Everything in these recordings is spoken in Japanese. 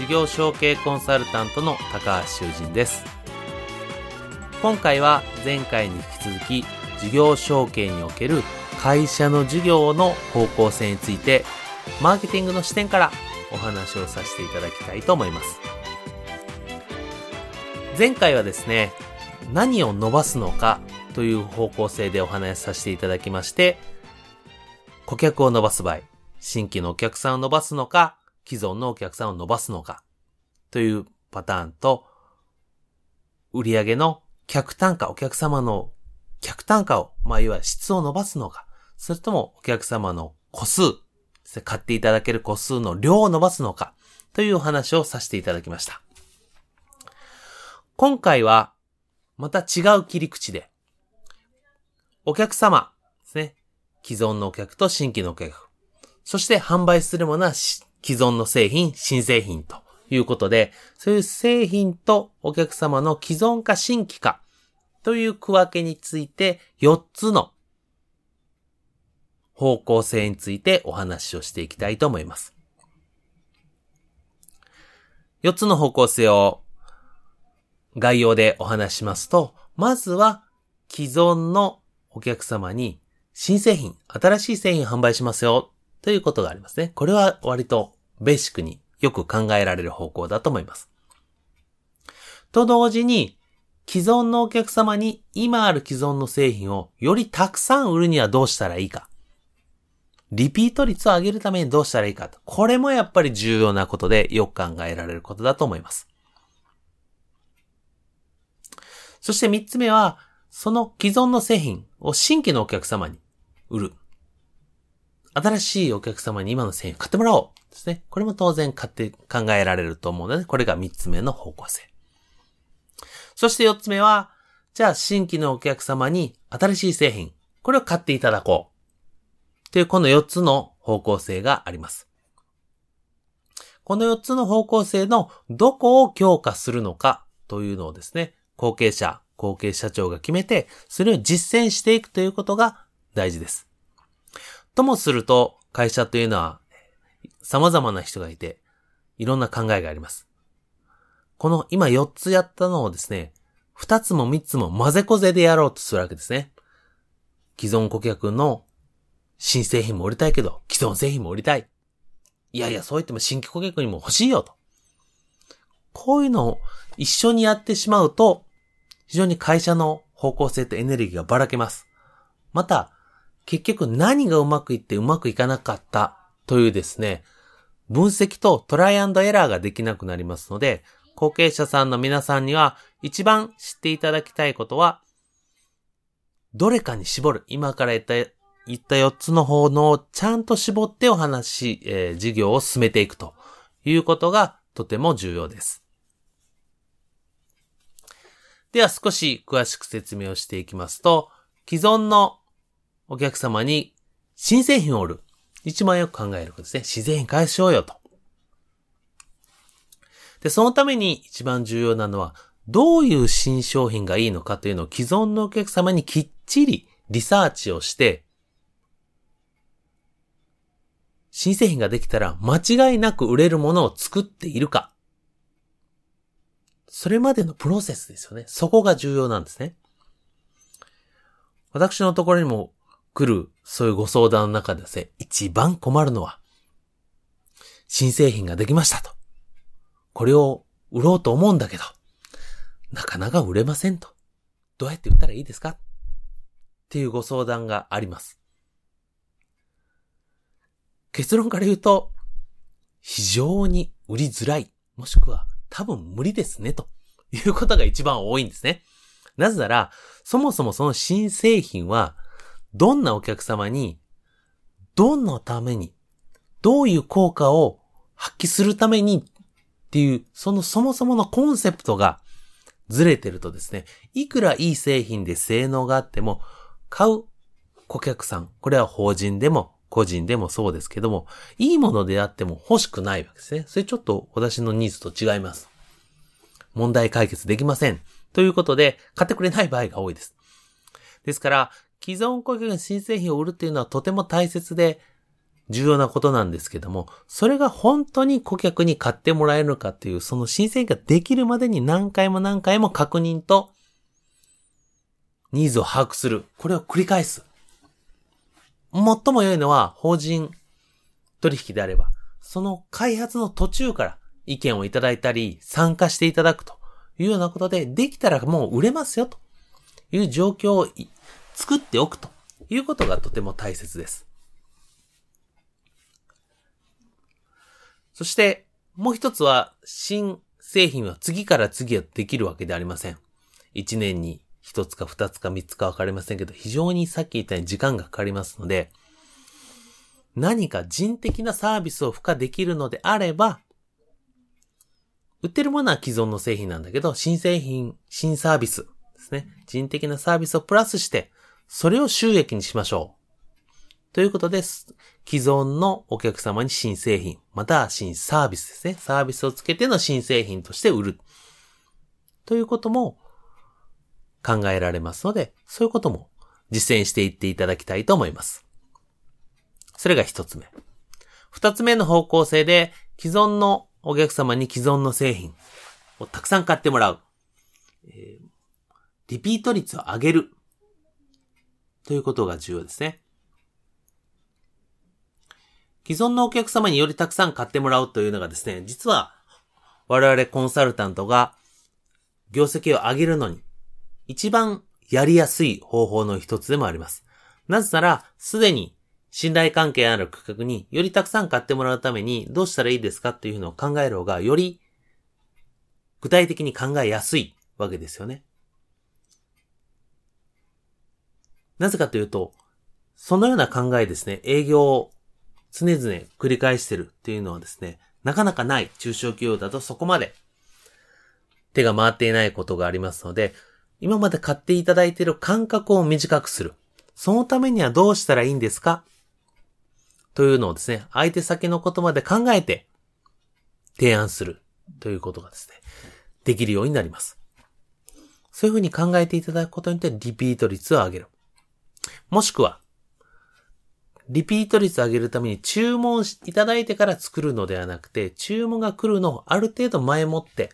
事業承継コンサルタントの高橋修人です。今回は前回に引き続き事業承継における会社の事業の方向性についてマーケティングの視点からお話をさせていただきたいと思います。前回はですね何を伸ばすのかという方向性でお話しさせていただきまして顧客を伸ばす場合新規のお客さんを伸ばすのか既存のお客さんを伸ばすのかというパターンと、売上の客単価、お客様の客単価を、まあ、いわゆる質を伸ばすのか、それともお客様の個数、買っていただける個数の量を伸ばすのか、というお話をさせていただきました。今回は、また違う切り口で、お客様ですね。既存のお客と新規のお客。そして販売するものは既存の製品、新製品ということで、そういう製品とお客様の既存か新規かという区分けについて4つの方向性についてお話をしていきたいと思います。4つの方向性を概要でお話しますと、まずは既存のお客様に新製品、新しい製品販売しますよということがありますね。これは割とベーシックによく考えられる方向だと思います。と同時に、既存のお客様に今ある既存の製品をよりたくさん売るにはどうしたらいいか。リピート率を上げるためにどうしたらいいか。これもやっぱり重要なことでよく考えられることだと思います。そして三つ目は、その既存の製品を新規のお客様に売る。新しいお客様に今の製品買ってもらおうですね。これも当然買って考えられると思うので、これが三つ目の方向性。そして四つ目は、じゃあ新規のお客様に新しい製品、これを買っていただこう。というこの四つの方向性があります。この四つの方向性のどこを強化するのかというのをですね、後継者、後継社長が決めて、それを実践していくということが大事です。ともすると、会社というのは、様々な人がいて、いろんな考えがあります。この今4つやったのをですね、2つも3つも混ぜこぜでやろうとするわけですね。既存顧客の新製品も売りたいけど、既存製品も売りたい。いやいや、そう言っても新規顧客にも欲しいよと。こういうのを一緒にやってしまうと、非常に会社の方向性とエネルギーがばらけます。また、結局何がうまくいってうまくいかなかったというですね、分析とトライアンドエラーができなくなりますので、後継者さんの皆さんには一番知っていただきたいことは、どれかに絞る。今から言った、言った4つの方のをちゃんと絞ってお話、えー、事業を進めていくということがとても重要です。では少し詳しく説明をしていきますと、既存のお客様に新製品を売る。一番よく考えることですね。新製品返しようよと。で、そのために一番重要なのは、どういう新商品がいいのかというのを既存のお客様にきっちりリサーチをして、新製品ができたら間違いなく売れるものを作っているか。それまでのプロセスですよね。そこが重要なんですね。私のところにも来る、そういうご相談の中でですね、一番困るのは、新製品ができましたと。これを売ろうと思うんだけど、なかなか売れませんと。どうやって売ったらいいですか？っていうご相談があります。結論から言うと、非常に売りづらい、もしくは多分無理ですね、ということが一番多いんですね。なぜなら、そもそもその新製品は、どんなお客様に、どんなために、どういう効果を発揮するためにっていう、そのそもそものコンセプトがずれてるとですね、いくらいい製品で性能があっても、買う顧客さん、これは法人でも個人でもそうですけども、いいものであっても欲しくないわけですね。それちょっと私のニーズと違います。問題解決できません。ということで、買ってくれない場合が多いです。ですから、既存顧客が新製品を売るっていうのはとても大切で、重要なことなんですけども、それが本当に顧客に買ってもらえるのかっていう、その新製品ができるまでに何回も何回も確認と、ニーズを把握する。これを繰り返す。最も良いのは、法人取引であれば、その開発の途中から意見をいただいたり、参加していただくというようなことで、できたらもう売れますよという状況を作っておくということがとても大切です。そして、もう一つは、新製品は次から次へできるわけでありません。一年に一つか二つか三つかわかりませんけど、非常にさっき言ったように時間がかかりますので、何か人的なサービスを付加できるのであれば、売ってるものは既存の製品なんだけど、新製品、新サービスですね。人的なサービスをプラスして、それを収益にしましょう。ということです。既存のお客様に新製品、または新サービスですね。サービスをつけての新製品として売る。ということも考えられますので、そういうことも実践していっていただきたいと思います。それが一つ目。二つ目の方向性で、既存のお客様に既存の製品をたくさん買ってもらう。リピート率を上げる。ということが重要ですね。既存のお客様によりたくさん買ってもらうというのがですね、実は我々コンサルタントが業績を上げるのに一番やりやすい方法の一つでもあります。なぜなら、すでに信頼関係ある価格によりたくさん買ってもらうためにどうしたらいいですかっていうのを考える方がより具体的に考えやすいわけですよね。なぜかというと、そのような考えですね、営業を常々繰り返してるっていうのはですね、なかなかない中小企業だとそこまで手が回っていないことがありますので、今まで買っていただいている間隔を短くする。そのためにはどうしたらいいんですか？というのをですね、相手先のことまで考えて提案するということがですね、できるようになります。そういうふうに考えていただくことによってリピート率を上げる。もしくは、リピート率を上げるために注文いただいてから作るのではなくて、注文が来るのをある程度前もって、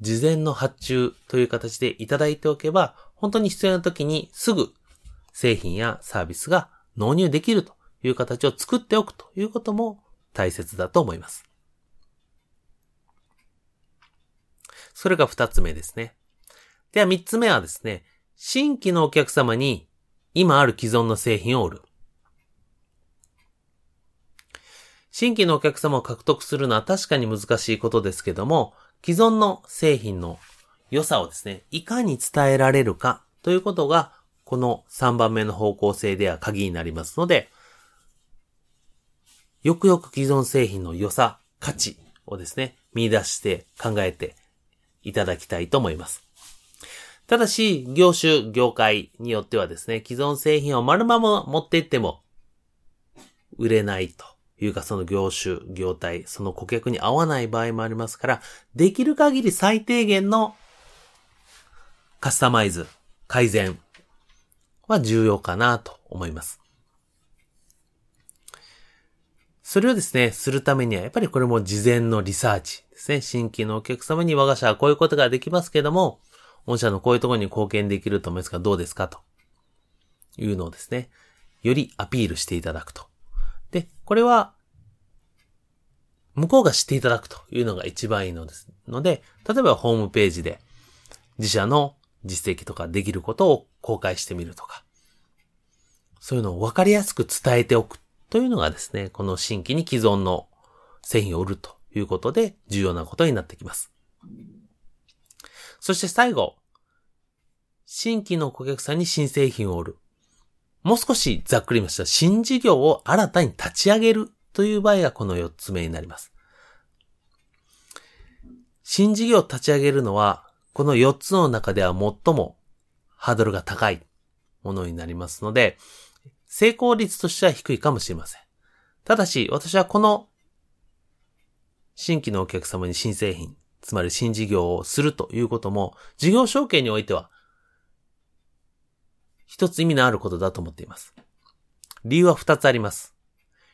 事前の発注という形でいただいておけば、本当に必要な時にすぐ製品やサービスが納入できるという形を作っておくということも大切だと思います。それが二つ目ですね。では三つ目はですね、新規のお客様に今ある既存の製品を売る。新規のお客様を獲得するのは確かに難しいことですけども、既存の製品の良さをですね、いかに伝えられるかということが、この3番目の方向性では鍵になりますので、よくよく既存製品の良さ、価値をですね、見出して考えていただきたいと思います。ただし、業種、業界によってはですね、既存製品を丸まま持っていっても、売れないというか、その業種、業態、その顧客に合わない場合もありますから、できる限り最低限のカスタマイズ、改善は重要かなと思います。それをですね、するためには、やっぱりこれも事前のリサーチですね。新規のお客様に我が社はこういうことができますけども、御社のこういうところに貢献できると思いますがどうですか？というのをですね、よりアピールしていただくと。で、これは、向こうが知っていただくというのが一番いいのです。ので、例えばホームページで、自社の実績とかできることを公開してみるとか、そういうのを分かりやすく伝えておくというのがですね、この新規に既存の製品を売るということで重要なことになってきます。そして最後、新規の顧客さんに新製品を売る。もう少しざっくりました新事業を新たに立ち上げるという場合がこの4つ目になります。新事業を立ち上げるのは、この4つの中では最もハードルが高いものになりますので、成功率としては低いかもしれません。ただし、私はこの新規のお客様に新製品、つまり新事業をするということも、事業承継においては、一つ意味のあることだと思っています。理由は二つあります。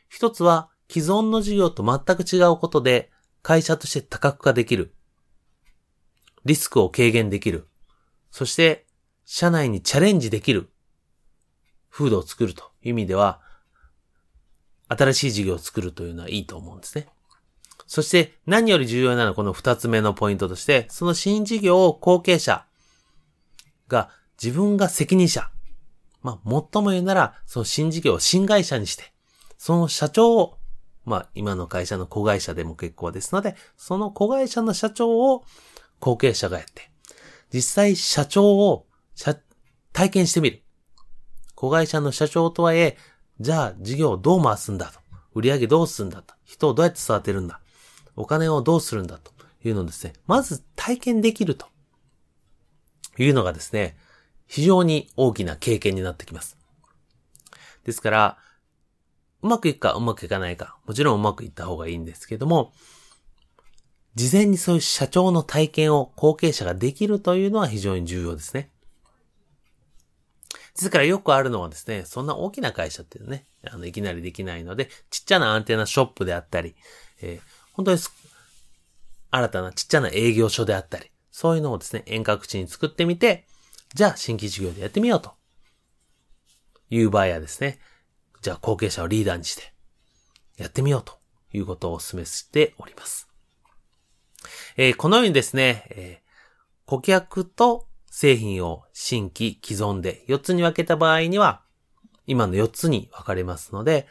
一つは、既存の事業と全く違うことで、会社として多角化できる。リスクを軽減できる。そして、社内にチャレンジできる。風土を作るという意味では、新しい事業を作るというのはいいと思うんですね。そして何より重要なのはこの二つ目のポイントとして、その新事業を後継者が自分が責任者。まあ、最も言うなら、その新事業を新会社にして、その社長を、まあ、今の会社の子会社でも結構ですので、その子会社の社長を後継者がやって、実際社長を体験してみる。子会社の社長とはいえ、じゃあ事業をどう回すんだと。売り上げどうするんだと。人をどうやって育てるんだ。お金をどうするんだというのをですね、まず体験できるというのがですね、非常に大きな経験になってきます。ですから、うまくいくかうまくいかないか、もちろんうまくいった方がいいんですけども、事前にそういう社長の体験を後継者ができるというのは非常に重要ですね。ですからよくあるのはですね、そんな大きな会社っていうね、あの、いきなりできないので、ちっちゃなアンテナショップであったり、えー、本当に新たなちっちゃな営業所であったり、そういうのをですね、遠隔地に作ってみて、じゃあ新規事業でやってみようと。いう場合はですね、じゃあ後継者をリーダーにして、やってみようということをお勧めしております。えー、このようにですね、えー、顧客と製品を新規、既存で4つに分けた場合には、今の4つに分かれますので、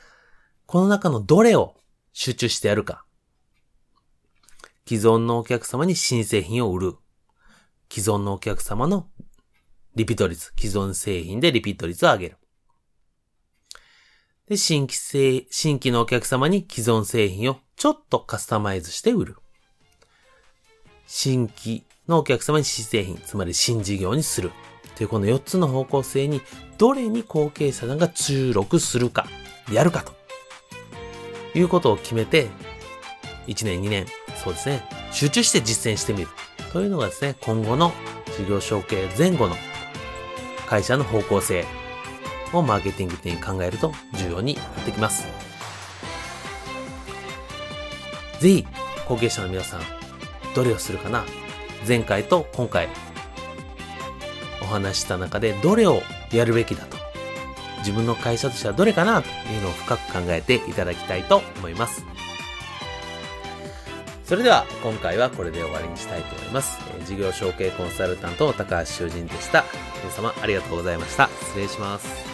この中のどれを集中してやるか。既存のお客様に新製品を売る。既存のお客様のリピート率、既存製品でリピート率を上げる。で、新規製、新規のお客様に既存製品をちょっとカスタマイズして売る。新規のお客様に新製品、つまり新事業にする。というこの4つの方向性に、どれに後継者さんが注力するか、やるかと。いうことを決めて、1年、2年、そうですね、集中して実践してみる。というのがですね、今後の事業承継前後の会社の方向性をマーケティング的に考えると重要になってきます。ぜひ、後継者の皆さん、どれをするかな？前回と今回お話した中でどれをやるべきだと自分の会社としてはどれかな？というのを深く考えていただきたいと思います。それでは今回はこれで終わりにしたいと思いますえ。事業承継コンサルタントの高橋修人でした。皆様ありがとうございました。失礼します。